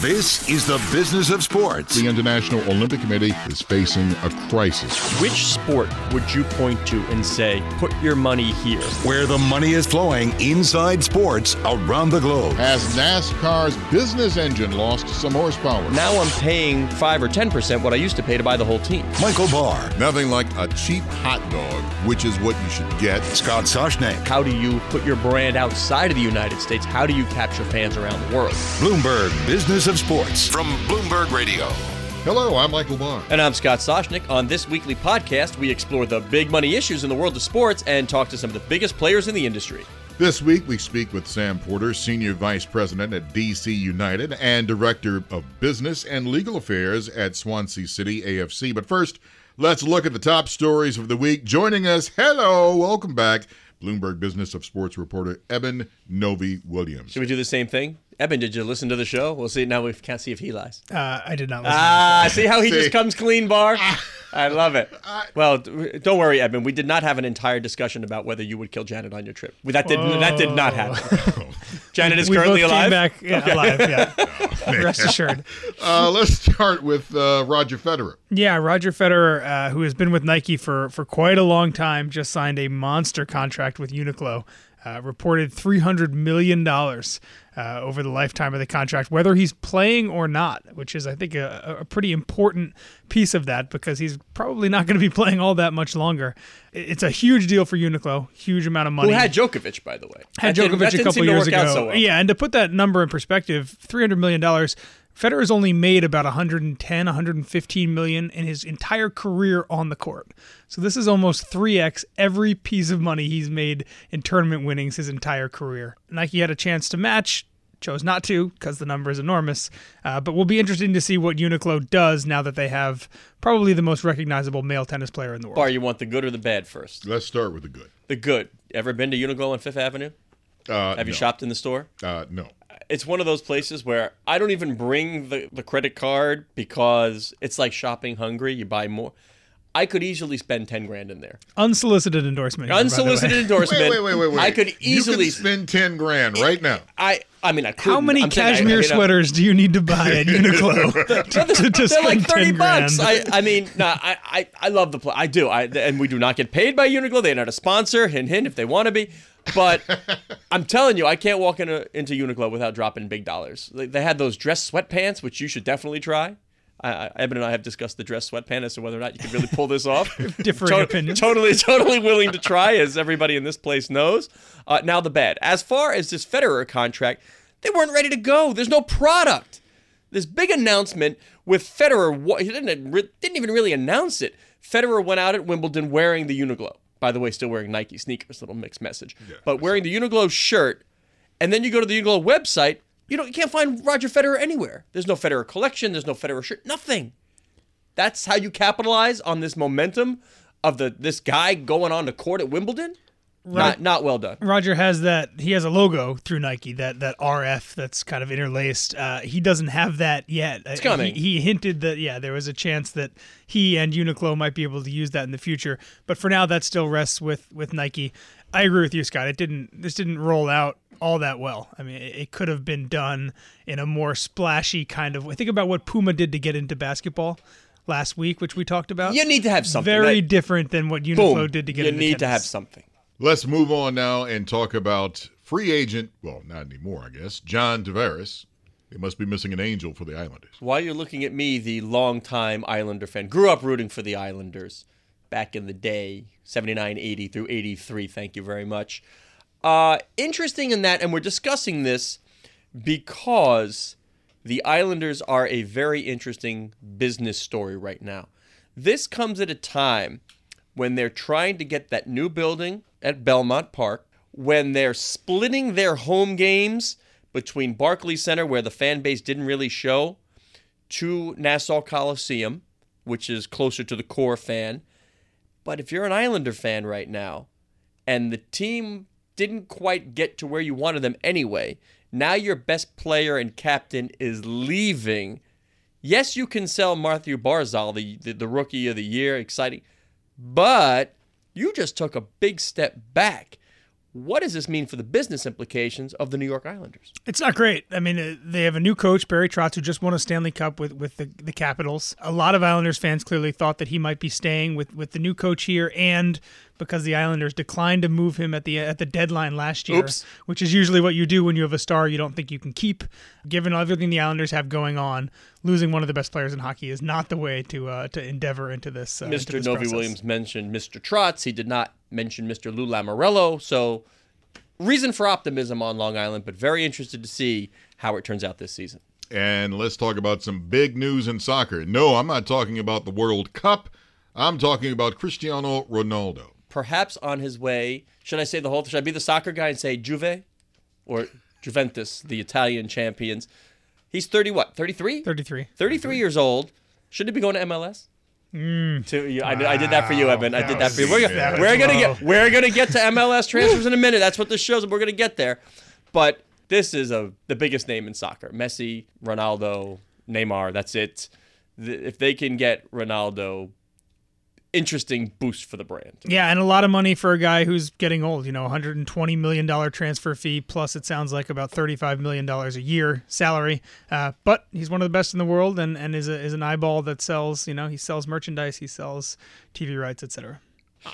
This is the business of sports. The International Olympic Committee is facing a crisis. Which sport would you point to and say, put your money here? Where the money is flowing inside sports around the globe. Has NASCAR's business engine lost some horsepower? Now I'm paying 5 or 10% what I used to pay to buy the whole team. Michael Barr. Nothing like a cheap hot dog, which is what you should get. Scott Soshnick. How do you put your brand outside of the United States? How do you capture fans around the world? Bloomberg Business of Sports from Bloomberg Radio. Hello, I'm Michael Barr. And I'm Scott Soshnick. On this weekly podcast, we explore the big money issues in the world of sports and talk to some of the biggest players in the industry. This week, we speak with Sam Porter, Senior Vice President at DC United and Director of Business and Legal Affairs at Swansea City AFC. But first, let's look at the top stories of the week. Joining us, hello, welcome back, Bloomberg Business of Sports reporter Eben Novy Williams. Should we do the same thing? Eben, did you listen to the show? We'll see. Now we can't see if he lies. Uh, I did not listen. Ah, see how he See. just comes clean, Barr? I love it. Well, don't worry, Eben. We did not have an entire discussion about whether you would kill Janet on your trip. That did that did not happen. Janet is we currently both alive. Came back, yeah, alive. Yeah. Rest assured. Uh, let's start with uh, Roger Federer. Yeah, Roger Federer, uh, who has been with Nike for for quite a long time, just signed a monster contract with Uniqlo. Uh, reported three hundred million dollars uh, over the lifetime of the contract, whether he's playing or not, which is, I think, a, a pretty important piece of that because he's probably not going to be playing all that much longer. It's a huge deal for Uniqlo, huge amount of money. Who had Djokovic, by the way? had That Djokovic a couple years ago. so well. Yeah, and to put that number in perspective, three hundred million dollars. Federer's only made about 110, 115 million in his entire career on the court. So this is almost 3x every piece of money he's made in tournament winnings his entire career. Nike had a chance to match, chose not to because the number is enormous. Uh, but we'll be interesting to see what Uniqlo does now that they have probably the most recognizable male tennis player in the world. Barr, you want the good or the bad first? Let's start with the good. The good. Ever been to Uniqlo on Fifth Avenue? Uh, Have you no. shopped in the store? Uh, no. It's one of those places where I don't even bring the, the credit card because it's like shopping hungry. You buy more. I could easily spend 10 grand in there. Unsolicited endorsement. here, by the way. Unsolicited endorsement. Wait, wait, wait, wait, wait. I could easily You could spend 10 grand right now. I I mean I could How many I'm saying I- cashmere sweaters do you need to buy at Uniqlo to, to, to They're like 30 10 bucks. grand? I, I mean, no, I, I, I love the play. I do. I, and we do not get paid by Uniqlo. They're not a sponsor. Hint, hint, if they want to be. But I'm telling you, I can't walk into, into Uniqlo without dropping big dollars. They, they had those dress sweatpants, which you should definitely try. I, I, Eben and I have discussed the dress sweatpants as to whether or not you can really pull this off. Differing To- opinions. Totally, totally willing to try, as everybody in this place knows. Uh, now the bad. As far as this Federer contract, they weren't ready to go. There's no product. This big announcement with Federer. He didn't didn't even really announce it. Federer went out at Wimbledon wearing the Uniqlo. By the way, still wearing Nike sneakers. Little mixed message. but wearing the Uniqlo shirt, and then you go to the Uniqlo website. You don't. You can't find Roger Federer anywhere. There's no Federer collection. There's no Federer shirt. Nothing. That's how you capitalize on this momentum of the this guy going on to court at Wimbledon. Not not well done. Roger has that. He has a logo through Nike that that RF that's kind of interlaced. Uh, he doesn't have that yet. It's coming. He, he hinted that yeah, there was a chance that he and Uniqlo might be able to use that in the future. But for now, that still rests with with Nike. I agree with you, Scott. It didn't. This didn't roll out all that well. I mean, it, it could have been done in a more splashy kind of way. Think about what Puma did to get into basketball last week, which we talked about. You need to have something. Very That- different than what Uniqlo boom. did to get You into need to have something. Let's move on now and talk about free agent, well, not anymore, I guess, John Tavares. They must be missing an angel for the Islanders. Why you're looking at me, the longtime Islander fan, grew up rooting for the Islanders back in the day, 79, 80 through 83. Thank you very much. Uh, interesting in that, and we're discussing this because the Islanders are a very interesting business story right now. This comes at a time when they're trying to get that new building at Belmont Park, when they're splitting their home games between Barclays Center, where the fan base didn't really show, to Nassau Coliseum, which is closer to the core fan. But if you're an Islander fan right now, and the team didn't quite get to where you wanted them anyway, now your best player and captain is leaving. Yes, you can sell Mathew Barzal, the, the, the rookie of the year, exciting, but you just took a big step back. what does this mean for the business implications of the New York Islanders? It's not great. I mean, uh, they have a new coach, Barry Trotz, who just won a Stanley Cup with, with the, the Capitals. A lot of Islanders fans clearly thought that he might be staying with, with the new coach here, and because the Islanders declined to move him at the at the deadline last year, Oops. which is usually what you do when you have a star you don't think you can keep. Given everything the Islanders have going on, losing one of the best players in hockey is not the way to uh, to endeavor into this. Uh, into Mr. this Novy process. Williams mentioned Mr. Trotz. He did not mention Mr. Lou Lamoriello. So, reason for optimism on Long Island, but very interested to see how it turns out this season. And let's talk about some big news in soccer. No, I'm not talking about the World Cup. I'm talking about Cristiano Ronaldo. Perhaps on his way, should I say the whole? Should I be the soccer guy and say Juve or Juventus, the Italian champions? He's thirty. What? Thirty three. 33. 33 years old. Shouldn't he be going to MLS? Mm. To, you, I, did- I did that for you, Eben. I did that for you. We're, That gonna, we're gonna low. get we're gonna get to MLS transfers in a minute. That's what this shows. and We're gonna get there, but this is a the biggest name in soccer: Messi, Ronaldo, Neymar. That's it. The, if they can get Ronaldo, interesting boost for the brand. Yeah, and a lot of money for a guy who's getting old. You know, 120 million dollar transfer fee plus it sounds like about 35 million dollars a year salary. Uh, but he's one of the best in the world, and and is a, is an eyeball that sells. You know, he sells merchandise, he sells TV rights, etc.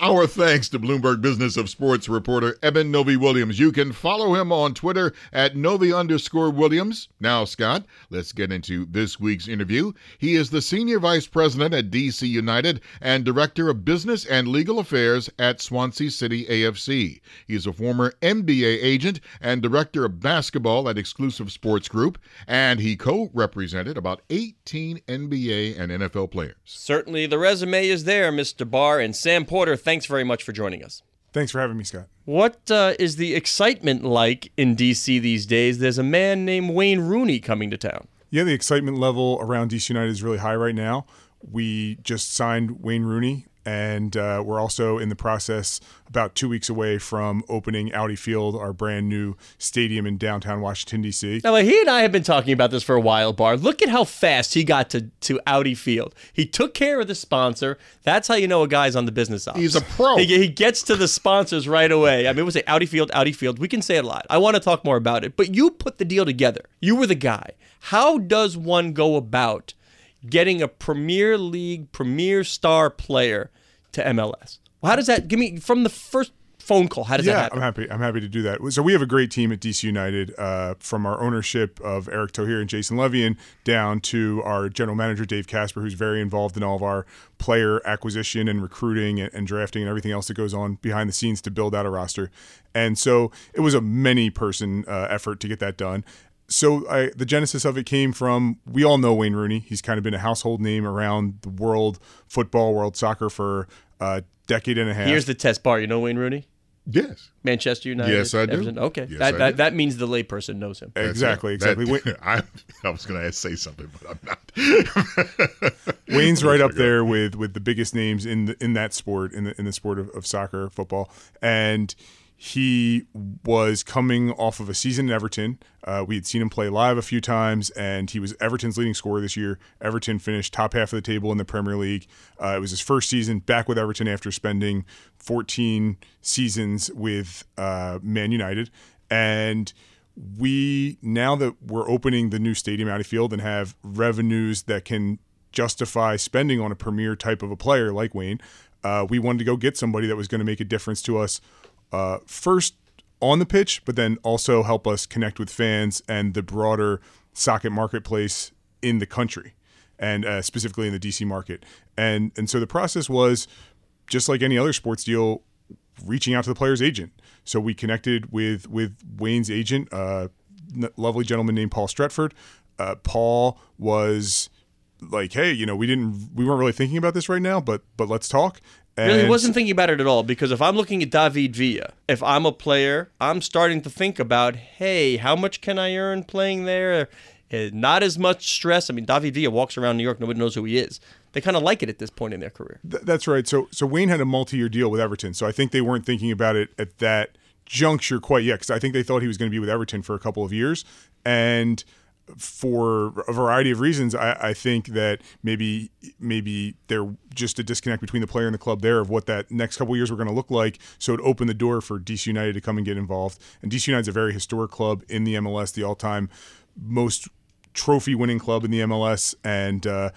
Our thanks to Bloomberg Business of Sports reporter Eben Novy Williams. You can follow him on Twitter at Novy underscore Williams. Now, Scott, let's get into this week's interview. He is the Senior Vice President at DC United and Director of Business and Legal Affairs at Swansea City AFC. He is a former NBA agent and Director of Basketball at Exclusive Sports Group, and he co represented about 18 NBA and NFL players. Certainly, the resume is there, Mr. Barr and Sam Porter. Thanks very much for joining us. Thanks for having me, Scott. What uh, is the excitement like in DC these days? There's a man named Wayne Rooney coming to town. Yeah, the excitement level around DC United is really high right now. We just signed Wayne Rooney, and uh, we're also in the process about two weeks away from opening Audi Field, our brand new stadium in downtown Washington, D.C. Now, he and I have been talking about this for a while, Barr. Look at how fast he got to, to Audi Field. He took care of the sponsor. That's how you know a guy's on the business ops. He's a pro. He, he gets to the sponsors right away. I mean, we say Audi Field, Audi Field. We can say it a lot. I want to talk more about it. But you put the deal together. You were the guy. How does one go about getting a Premier League, Premier Star player to MLS? Well, How does that give me from the first phone call? How does that yeah, happen? I'm happy. I'm happy to do that. So we have a great team at DC United, uh, from our ownership of Erick Thohir and Jason Levien down to our general manager Dave Kasper, who's very involved in all of our player acquisition and recruiting and, and drafting and everything else that goes on behind the scenes to build out a roster. And so it was a many person uh, effort to get that done. So I, the genesis of it came from we all know Wayne Rooney. He's kind of been a household name around the world football, world soccer for a decade and a half. Here's the test Barr. You know Wayne Rooney? Yes. Manchester United. Yes, I do. Everton? Okay, Yes, that, I that do. that means the layperson knows him. exactly, That's it. exactly. That- I, I was going to say something, but I'm not. Wayne's right up there with with the biggest names in the, in that sport in the in the sport of, of soccer football and he was coming off of a season in Everton. Uh, we had seen him play live a few times, and he was Everton's leading scorer this year. Everton finished top half of the table in the Premier League. Uh, it was his first season back with Everton after spending 14 seasons with uh, Man United. And we now that we're opening the new stadium Audi Field and have revenues that can justify spending on a premier type of a player like Wayne, uh, we wanted to go get somebody that was going to make a difference to us uh, first on the pitch, but then also help us connect with fans and the broader socket marketplace in the country, and uh, specifically in the DC market. And and so the process was just like any other sports deal, reaching out to the player's agent. So we connected with with Wayne's agent, uh, lovely gentleman named Paul Stretford. Uh, Paul was like, "Hey, you know, we didn't, we weren't really thinking about this right now, but but let's talk." Really wasn't thinking about it at all because if I'm looking at David Villa, if I'm a player, I'm starting to think about, hey, how much can I earn playing there? Eh, Not as much stress. I mean, David Villa walks around New York, nobody knows who he is. They kind of like it at this point in their career. Th- that's right. So so Wayne had a multi-year deal with Everton. So I think they weren't thinking about it at that juncture quite yet because I think they thought he was going to be with Everton for a couple of years. And for a variety of reasons, I, I, think that maybe maybe there just a disconnect between the player and the club there of what that next couple years were going to look like. So it opened the door for DC United to come and get involved. And DC United's a very historic club in the MLS, the all-time most trophy winning club in the MLS, and uh,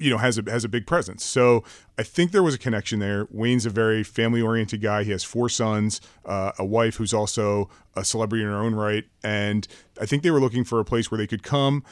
you know has a has a big presence. So I think there was a connection there. Wayne's a very family oriented guy. He has four sons, uh, a wife who's also a celebrity in her own right, and I think they were looking for a place where they could come,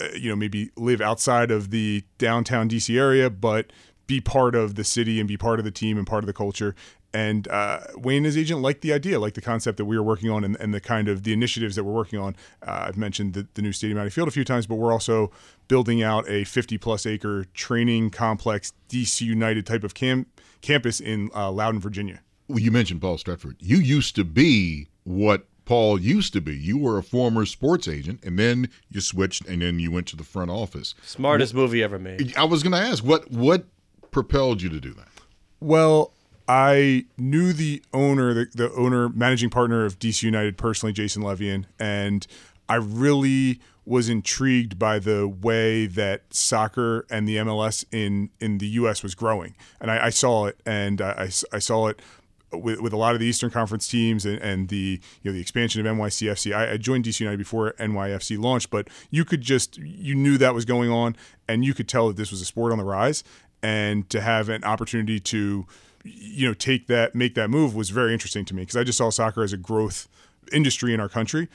uh, you know, maybe live outside of the downtown DC area, but be part of the city and be part of the team and part of the culture and uh, Wayne and his agent liked the idea, like the concept that we were working on, and, and the kind of the initiatives that we're working on. Uh, I've mentioned the, the new stadium Audi Field a few times, but we're also building out a 50 plus acre training complex, DC United type of camp, campus in uh, Loudoun, Virginia. Well, you mentioned Paul Stretford. You used to be what Paul used to be. You were a former sports agent, and then you switched, and then you went to the front office. Smartest what, movie ever made. I was going to ask what what propelled you to do that. Well, I knew the owner, the, the owner, managing partner of DC United personally, Jason Levien, and I really was intrigued by the way that soccer and the MLS in in the U.S. was growing, and I, I saw it, and I, I saw it with, with a lot of the Eastern Conference teams and, and the you know the expansion of NYCFC. I, I, joined DC United before NYFC launched, but you could just you knew that was going on, and you could tell that this was a sport on the rise, and to have an opportunity to you know take that make that move was very interesting to me because I just saw soccer as a growth industry in our country.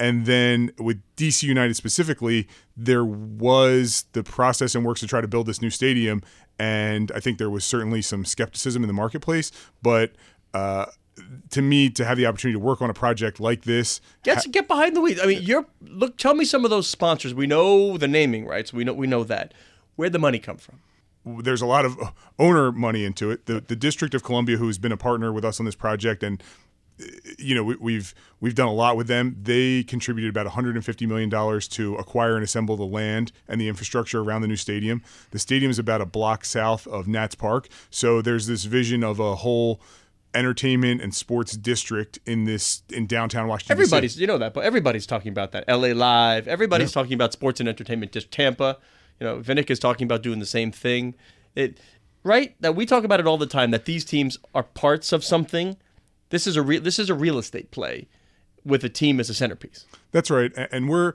And then with DC United specifically, there was the process and works to try to build this new stadium. And I think there was certainly some skepticism in the marketplace. But uh, to me, to have the opportunity to work on a project like this, get ha- get behind the wheels. I mean, you're look. Tell me some of those sponsors. We know the naming rights. We know we know that. Where'd the money come from? There's a lot of owner money into it. The the District of Columbia, who's been a partner with us on this project, and you know we, we've we've done a lot with them. They contributed about 150 million dollars to acquire and assemble the land and the infrastructure around the new stadium. The stadium is about a block south of Nats Park, so there's this vision of a whole entertainment and sports district in this in downtown Washington. Everybody's you know that, but everybody's talking about that. LA Live. Everybody's yeah. talking about sports and entertainment. Just Tampa. You know, Vinik is talking about doing the same thing. It right that we talk about it all the time that these teams are parts of something. This is a real this is a real estate play with a team as a centerpiece. That's right, and we're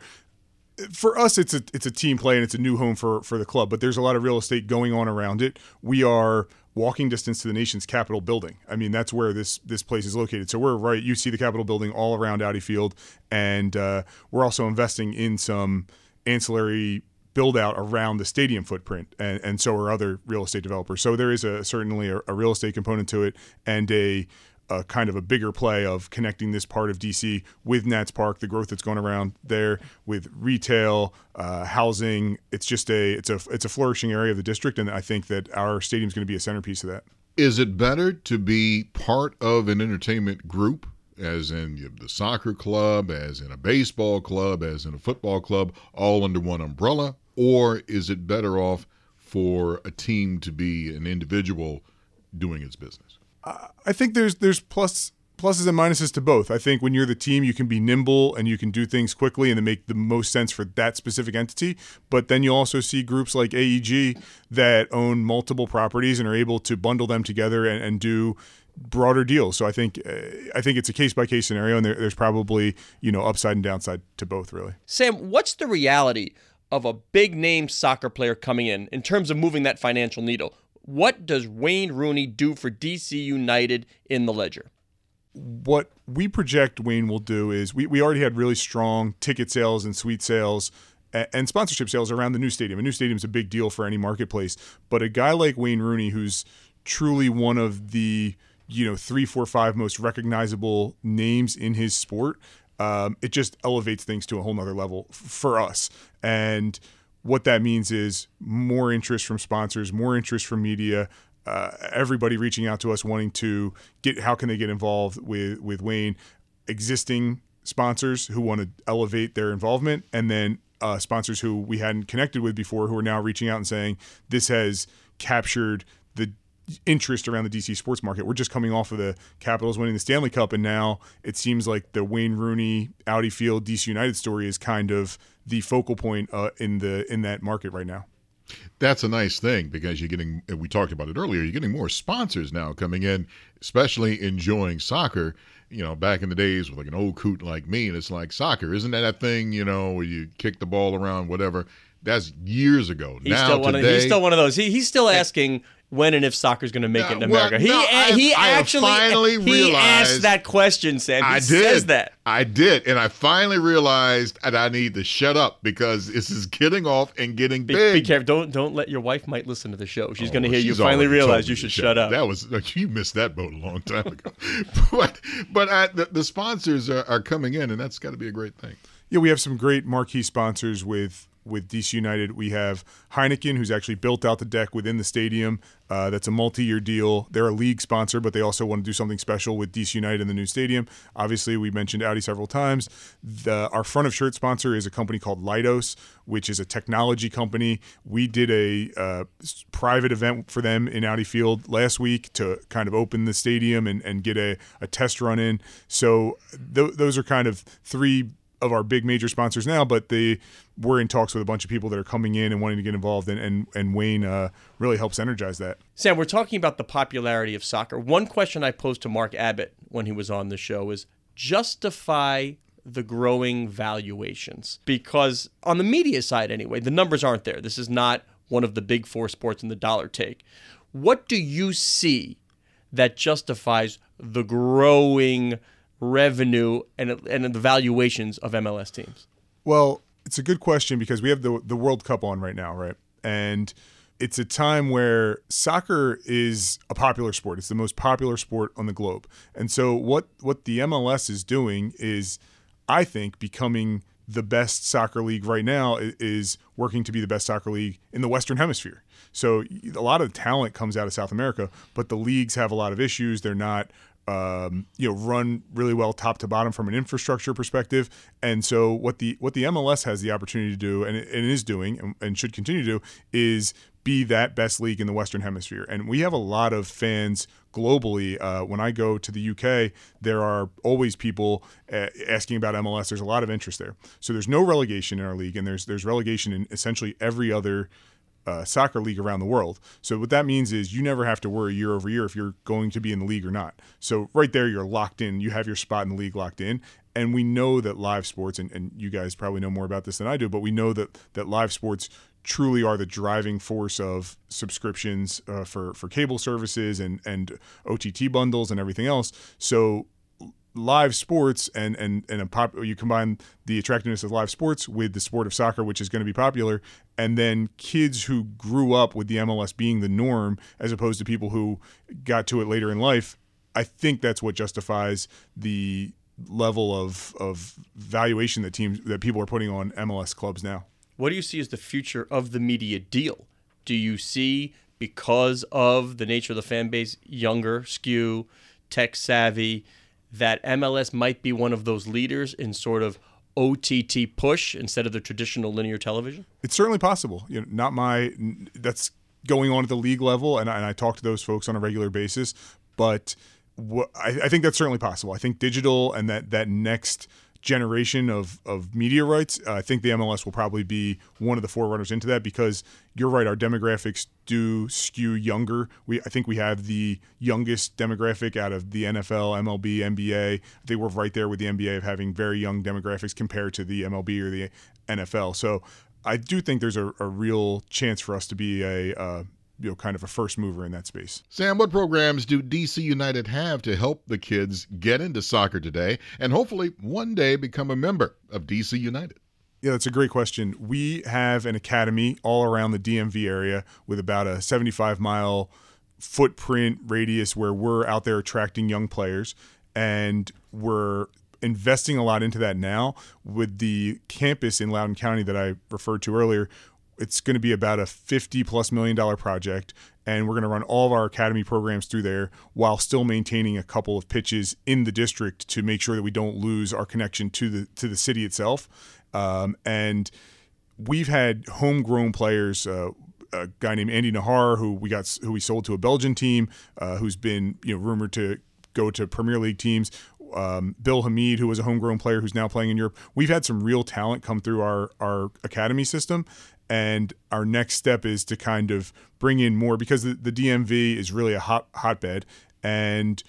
for us it's a it's a team play and it's a new home for for the club but there's a lot of real estate going on around it we are walking distance to the nation's capitol building i mean that's where this this place is located so we're right you see the capitol building all around audi field and uh, we're also investing in some ancillary build out around the stadium footprint, and, and so are other real estate developers. So there is a certainly a, a real estate component to it, and a, a, kind of a bigger play of connecting this part of DC with Nats Park, the growth that's going around there with retail, uh, housing. It's just a it's a it's a flourishing area of the district, and I think that our stadium is going to be a centerpiece of that. Is it better to be part of an entertainment group as in the soccer club, as in a baseball club, as in a football club, all under one umbrella? Or is it better off for a team to be an individual doing its business? I think there's there's plus pluses and minuses to both. I think when you're the team, you can be nimble and you can do things quickly and they make the most sense for that specific entity. But then you also see groups like AEG that own multiple properties and are able to bundle them together and, and do broader deal. So I think uh, I think it's a case by case scenario, and there, there's probably you know upside and downside to both, really. Sam, what's the reality of a big name soccer player coming in in terms of moving that financial needle. What does Wayne Rooney do for DC United in the ledger? What we project Wayne will do is we, we already had really strong ticket sales and suite sales and sponsorship sales around the new stadium. A new stadium is a big deal for any marketplace, but a guy like Wayne Rooney, who's truly one of the you know three, four, five most recognizable names in his sport, um, it just elevates things to a whole nother level f- for us. And what that means is more interest from sponsors, more interest from media, uh, everybody reaching out to us wanting to get how can they get involved with with Wayne, existing sponsors who want to elevate their involvement, and then uh, sponsors who we hadn't connected with before who are now reaching out and saying this has captured the interest around the DC sports market. We're just coming off of the Capitals winning the Stanley Cup, and now it seems like the Wayne Rooney, Audi Field, DC United story is kind of the focal point uh, in the in that market right now. That's a nice thing because you're getting, we talked about it earlier, you're getting more sponsors now coming in, especially enjoying soccer. You know, back in the days with like an old coot like me, and it's like soccer, isn't that that thing, you know, where you kick the ball around, whatever? That's years ago. He's now, still one today, of, he's still one of those. He, he's still asking when and if soccer's going to make it in Yeah, well, America. he no, I- he I have actually finally he asked that question, Sam. He I did. says that. I did. And I finally realized that I need to shut up because this is getting off and getting Be, big. be careful. Don't don't let your wife might listen to the show. She's Oh, going to hear you she's finally already realize you should shut up. That was you missed that boat a long time ago. but but I, the, the sponsors are, are coming in, and that's got to be a great thing. Yeah, we have some great marquee sponsors with with DC United. We have Heineken, who's actually built out the deck within the stadium. Uh, that's a multi-year deal. They're a league sponsor, but they also want to do something special with DC United in the new stadium. Obviously, we mentioned Audi several times. The, our front of shirt sponsor is a company called Leidos, which is a technology company. We did a uh, private event for them in Audi Field last week to kind of open the stadium and, and get a, a test run in. So th- those are kind of three of our big major sponsors now, but they we're in talks with a bunch of people that are coming in and wanting to get involved, and and, and Wayne uh, really helps energize that. Sam, we're talking about the popularity of soccer. One question I posed to Mark Abbott when he was on the show is justify the growing valuations. Because on the media side, anyway, the numbers aren't there. This is not one of the big four sports in the dollar take. What do you see that justifies the growing revenue and, and the valuations of MLS teams? Well, it's a good question because we have the the World Cup on right now, right? And it's a time where soccer is a popular sport. It's the most popular sport on the globe. And so what what the MLS is doing is I think becoming the best soccer league right now is working to be the best soccer league in the Western Hemisphere. So a lot of the talent comes out of South America, but the leagues have a lot of issues. They're not um, you know run really well top to bottom from an infrastructure perspective. And so what the what the MLS has the opportunity to do and and is doing and, and should continue to do is be that best league in the Western Hemisphere. And we have a lot of fans globally. Uh, when I go to the UK, there are always people uh, asking about MLS. There's a lot of interest there. So there's no relegation in our league, and there's there's relegation in essentially every other uh, soccer league around the world. So what that means is you never have to worry year over year if you're going to be in the league or not. So right there, you're locked in. You have your spot in the league locked in. And we know that live sports, and, and you guys probably know more about this than I do, but we know that that live sports truly are the driving force of subscriptions uh, for for cable services and and OTT bundles and everything else. So live sports and and and a pop you combine the attractiveness of live sports with the sport of soccer which is going to be popular and then kids who grew up with the MLS being the norm as opposed to people who got to it later in life I think that's what justifies the level of of valuation that teams that people are putting on MLS clubs now What do you see as the future of the media deal? Do you see, because of the nature of the fan base, younger, skew, tech savvy, that MLS might be one of those leaders in sort of OTT push instead of the traditional linear television? It's certainly possible. You know, not my. That's going on at the league level, and I, and I talk to those folks on a regular basis. But what, I, I think that's certainly possible. I think digital and that that next generation of of media rights, uh, I think the MLS will probably be one of the forerunners into that because you're right. Our demographics do skew younger. We I think we have the youngest demographic out of the NFL, MLB, NBA. I think we're right there with the NBA of having very young demographics compared to the MLB or the NFL. So I do think there's a, a real chance for us to be a uh, you know kind of a first mover in that space. Sam, what programs do DC United have to help the kids get into soccer today and hopefully one day become a member of DC United? Yeah, that's a great question. We have an academy all around the DMV area with about a 75 mile footprint radius where we're out there attracting young players and we're investing a lot into that now with the campus in Loudoun County that I referred to earlier. It's going to be about a 50 plus million dollar project and we're going to run all of our academy programs through there while still maintaining a couple of pitches in the district to make sure that we don't lose our connection to the to the city itself. Um, and we've had homegrown players. Uh, a guy named Andy Najar, who we got, who we sold to a Belgian team, uh, who's been you know rumored to go to Premier League teams. Um, Bill Hamid, who was a homegrown player who's now playing in Europe. We've had some real talent come through our our academy system, and our next step is to kind of bring in more because the, the DMV is really a hot hotbed, and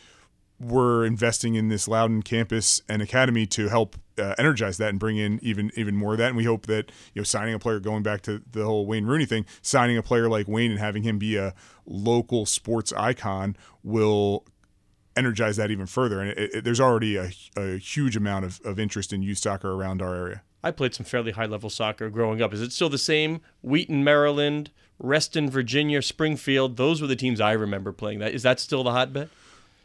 we're investing in this Loudoun campus and academy to help uh, energize that and bring in even even more of that. And we hope that you know signing a player, going back to the whole Wayne Rooney thing, signing a player like Wayne and having him be a local sports icon will energize that even further. And it, it, there's already a, a huge amount of, of interest in youth soccer around our area. I played some fairly high level soccer growing up. Is it still the same? Wheaton, Maryland, Reston, Virginia, Springfield. Those were the teams I remember playing. That is that still the hotbed?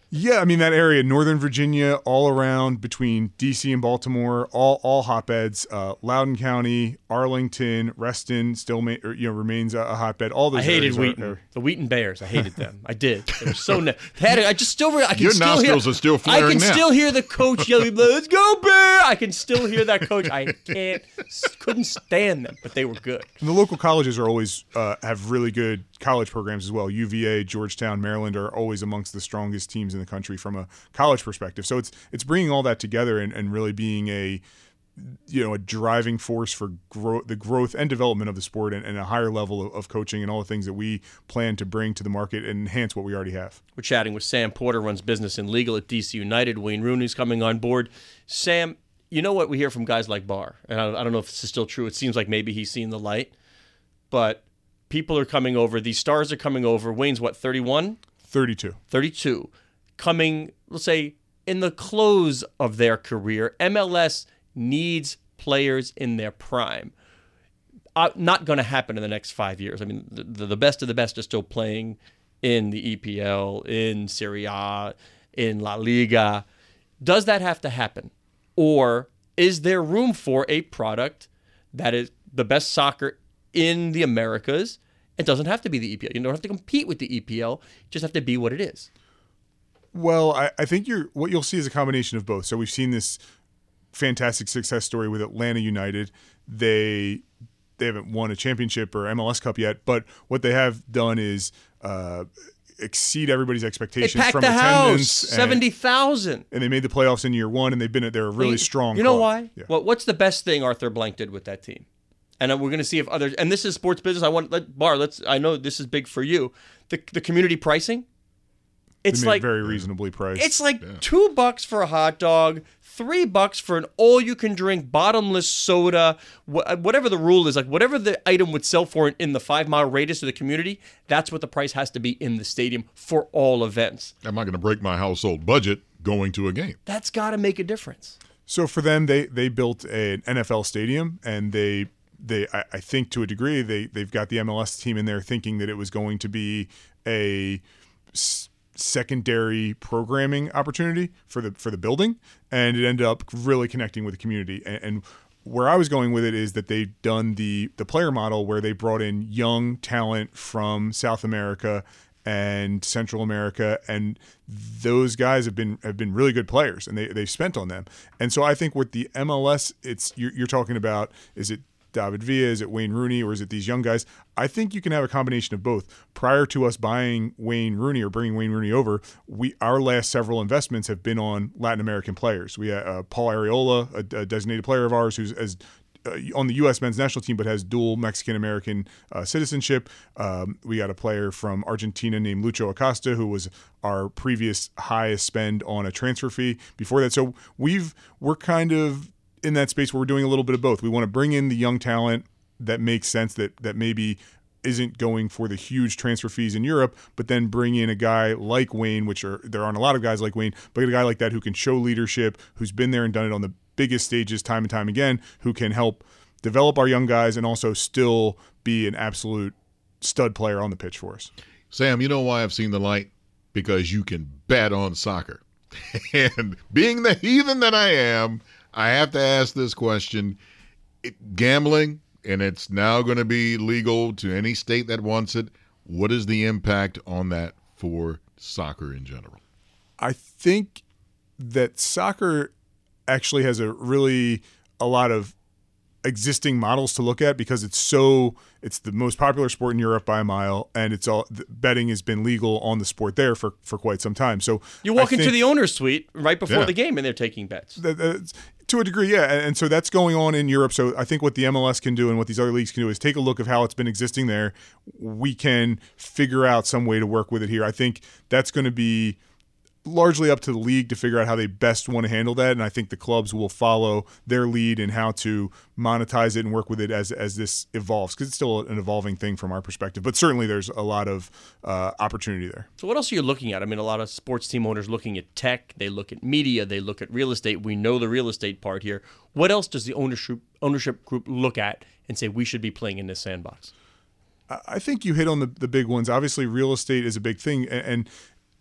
Yeah, I mean that area, Northern Virginia, all around between D.C. and Baltimore, all all hotbeds. Uh, Loudoun County, Arlington, Reston, still ma- or, you know remains a, a, hotbed. All those. I hated Wheaton, are, are, the Wheaton Bears. I hated them. I did. They were so. Ne- had it, I just still. I can Your still nostrils hear, are still I can now. still hear the coach yelling, "Let's go Bear!" I can still hear that coach. I can't. Couldn't stand them, but they were good. And the local colleges are always uh, have really good college programs as well. UVA, Georgetown, Maryland are always amongst the strongest teams in the country from a college perspective. So it's it's bringing all that together and, and really being a you know a driving force for growth, the growth and development of the sport, and, and a higher level of, of, coaching and all the things that we plan to bring to the market and enhance what we already have. We're chatting with Sam Porter, runs business and legal at DC United. Wayne Rooney's coming on board. Sam, you know what we hear from guys like Barr, and I, I don't know if this is still true. It seems like maybe he's seen the light, but people are coming over. These stars are coming over. Wayne's what, 31? 32. 32. Coming, let's say, in the close of their career. MLS needs players in their prime. Uh, not going to happen in the next five years. I mean, the, the best of the best are still playing in the EPL, in Serie A, in La Liga. Does that have to happen? Or is there room for a product that is the best soccer in the Americas? It doesn't have to be the EPL. You don't have to compete with the EPL. You just have to be what it is. Well, I, I think you're what you'll see is a combination of both. So we've seen this fantastic success story with Atlanta United. They they haven't won a championship or MLS Cup yet, but what they have done is uh, exceed everybody's expectations they from the attendance. house, seventy thousand, and they made the playoffs in year one, and they've been they're a really you, strong. You know club. why? Yeah. Well, what's the best thing Arthur Blank did with that team? And we're going to see if others. And this is sports business. I want let Barr. Let's. I know this is big for you. The the community pricing. It's They like very reasonably priced. It's like two bucks for a hot dog, three bucks for an all-you-can-drink bottomless soda, wh- whatever the rule is. Like whatever the item would sell for in the five-mile radius of the community, that's what the price has to be in the stadium for all events. I'm not going to break my household budget going to a game. That's got to make a difference. So for them, they they built an NFL stadium, and they they I, I think to a degree they they've got the MLS team in there thinking that it was going to be a s- secondary programming opportunity for the for the building, and it ended up really connecting with the community. And, and where I was going with it is that they've done the the player model where they brought in young talent from South America and Central America, and those guys have been have been really good players, and they they've spent on them. And so I think with the MLS, it's you're, you're talking about is it David Villa, is it Wayne Rooney, or is it these young guys? I think you can have a combination of both. Prior to us buying Wayne Rooney or bringing Wayne Rooney over, we our last several investments have been on Latin American players. We had uh, Paul Arriola, a, a designated player of ours, who's as uh, on the U.S. men's national team, but has dual Mexican American uh, citizenship. Um, we got a player from Argentina named Lucho Acosta, who was our previous highest spend on a transfer fee before that. So we've we're kind of in that space where we're doing a little bit of both. We want to bring in the young talent that makes sense that that maybe isn't going for the huge transfer fees in Europe, but then bring in a guy like Wayne, which are there aren't a lot of guys like Wayne, but a guy like that who can show leadership, who's been there and done it on the biggest stages time and time again, who can help develop our young guys and also still be an absolute stud player on the pitch for us. Sam, you know why I've seen the light? Because you can bet on soccer. and being the heathen that I am, I have to ask this question. It, gambling, and it's now going to be legal to any state that wants it. What is the impact on that for soccer in general? I think that soccer actually has a really a lot of existing models to look at because it's so it's the most popular sport in Europe by a mile, and it's all betting has been legal on the sport there for for quite some time. So You walk I into think- the owner's suite right before Yeah. the game, and they're taking bets. that- to a degree, yeah, and and so that's going on in Europe. So I think what the MLS can do and what these other leagues can do is take a look of how it's been existing there. We can figure out some way to work with it here. I think that's going to be largely up to the league to figure out how they best want to handle that, and I think the clubs will follow their lead in how to monetize it and work with it as as this evolves because it's still an evolving thing from our perspective. But certainly, there's a lot of uh, opportunity there. So what else are you looking at? I mean, a lot of sports team owners looking at tech, they look at media, they look at real estate. We know the real estate part here. What else does the ownership ownership group look at and say we should be playing in this sandbox? I think you hit on the, the big ones. Obviously, real estate is a big thing, and, and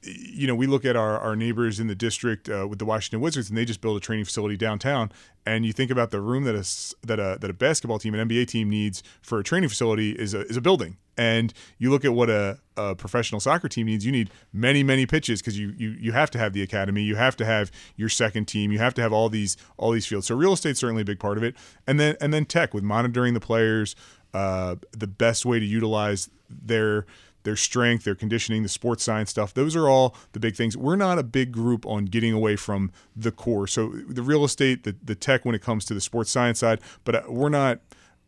you know we look at our, our neighbors in the district uh, with the Washington Wizards, and they just build a training facility downtown. And you think about the room that a that a that a basketball team, an NBA team needs for a training facility is a is a building. And you look at what a, a professional soccer team needs. You need many many pitches because you, you you have to have the academy, you have to have your second team, you have to have all these all these fields. So real estate's certainly a big part of it. And then and then tech with monitoring the players, uh, the best way to utilize their their strength, their conditioning, the sports science stuff. Those are all the big things. We're not a big group on getting away from the core. So the real estate, the, the tech when it comes to the sports science side, but uh, we're not.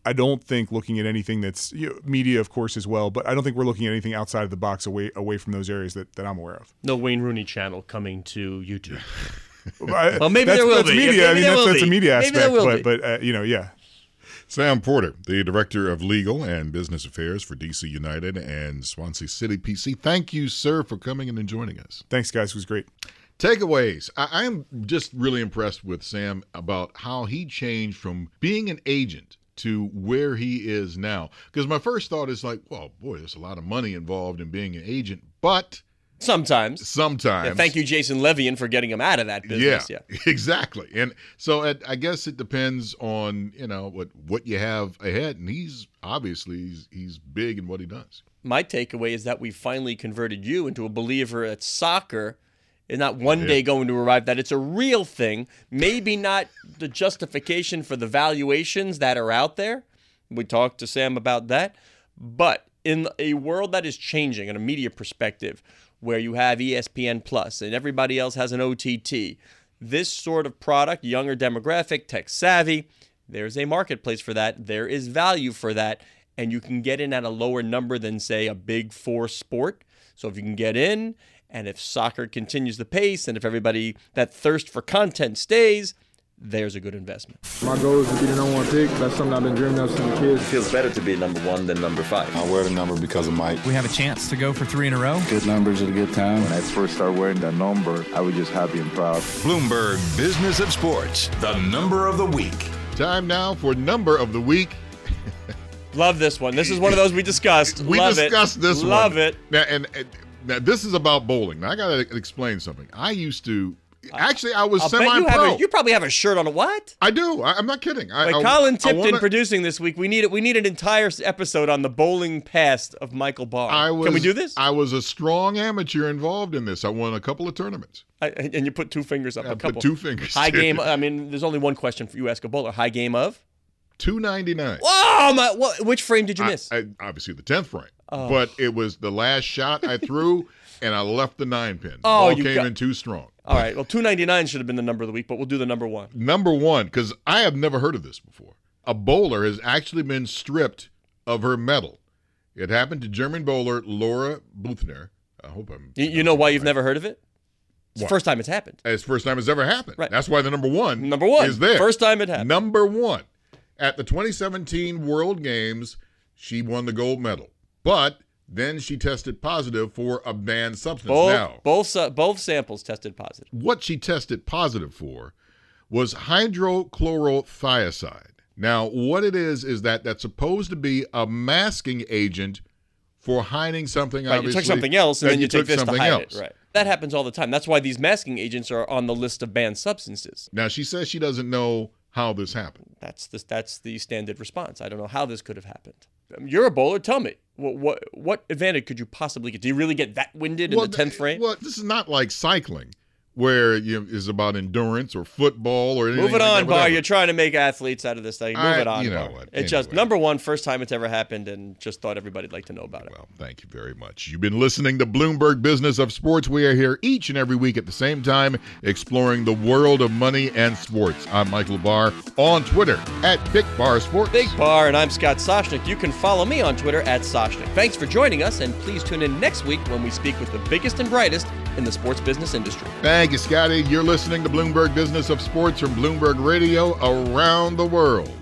I don't think looking at anything that's you know, media, of course, as well. But I don't think we're looking at anything outside of the box away away from those areas that, that I'm aware of. No Wayne Rooney channel coming to YouTube. Well, maybe that's, there will that's be. media. I mean, that's, that's a media Maybe aspect. but but uh, you know, yeah. Sam Porter, the Director of Legal and Business Affairs for DC United and Swansea City PC. Thank you, sir, for coming in and joining us. Thanks, guys. It was great. Takeaways. I, I'm just really impressed with Sam about how he changed from being an agent to where he is now. Because my first thought is like, well, boy, there's a lot of money involved in being an agent, but Sometimes. sometimes. Yeah, thank you, Jason Levien, for getting him out of that business. Yeah. exactly. And so it, I guess it depends on you know what what you have ahead, and he's obviously he's, he's big in what he does. My takeaway is that we finally converted you into a believer that soccer is not one day going to arrive, that it's a real thing. Maybe not the justification for the valuations that are out there. We talked to Sam about that. But in a world that is changing, in a media perspective, where you have ESPN Plus and everybody else has an OTT, this sort of product, younger demographic, tech savvy, there's a marketplace for that. There is value for that. And you can get in at a lower number than, say, a big four sport. So if you can get in, and if soccer continues the pace, and if everybody, that thirst for content stays, there's a good investment. My goal is to be the number one pick. That's something I've been dreaming of since a kid. feels better to be number one than number five. I wear the number because of Mike. We have a chance to go for three in a row. Good numbers at a good time. When I first started wearing that number, I was just happy and proud. Bloomberg Business of Sports, the number of the week. Time now for number of the week. Love this one. This is one of those we discussed. We Love discussed it. this one. Love it. Now, and, and now this is about bowling. Now I got to explain something. I used to actually I was I'll bet you have semi-pro. a, you probably have a shirt on a what? I do. I, I'm not kidding. I, Like I, Colin Tipton wanna- producing this week. We need it. We need an entire episode on the bowling past of Michael Barr. I was, Can we do this? I was a strong amateur involved in this. I won a couple of tournaments. I, and you put two fingers up. I a put couple. two fingers. High game. I mean, there's only one question for you. Ask a bowler. High game of. Two ninety nine. Oh my! What, which frame did you miss? I, obviously the tenth frame, Oh. but it was the last shot I threw, and I left the nine pin. Oh, Ball you came got- in too strong. All right. Well, 299 should have been the number of the week, but we'll do the number one. Number one, because I have never heard of this before. A bowler has actually been stripped of her medal. It happened to German bowler Laura Beuthner. I hope I'm. You, you know why you've never heard of it? It's the first time it's happened. It's the first time it's ever happened. Right. That's why the number one. Number one. is there. First time it happened. Number one at the 2017 World Games, she won the gold medal, but then she tested positive for a banned substance. Both now, both su- both samples tested positive. what she tested positive for was hydrochlorothiazide. Now, what it is is that that's supposed to be a masking agent for hiding something. Right. You took something else, and then you, take took this to hide else. it. Right. That happens all the time. That's why these masking agents are on the list of banned substances. Now she says she doesn't know how this happened. That's the that's the standard response. I don't know how this could have happened. You're a bowler. Tell me what what what advantage could you possibly get? Do you really get that winded in the tenth frame? Well, this is not like cycling, where you know, is about endurance or football or anything. Move it like on, that, Barr. You're trying to make athletes out of this thing. Move I- it on, you know Barr. It's just number one, first time it's ever happened, and just thought everybody'd like to know about it. Well, thank you very much. You've been listening to Bloomberg Business of Sports. We are here each and every week at the same time, exploring the world of money and sports. I'm Michael Barr on Twitter at Big Bar Sports. Big Bar, and I'm Scott Soshnick. You can follow me on Twitter at Soshnick. Thanks for joining us, and please tune in next week when we speak with the biggest and brightest in the sports business industry. Thank you, Scotty. You're listening to Bloomberg Business of Sports from Bloomberg Radio around the world.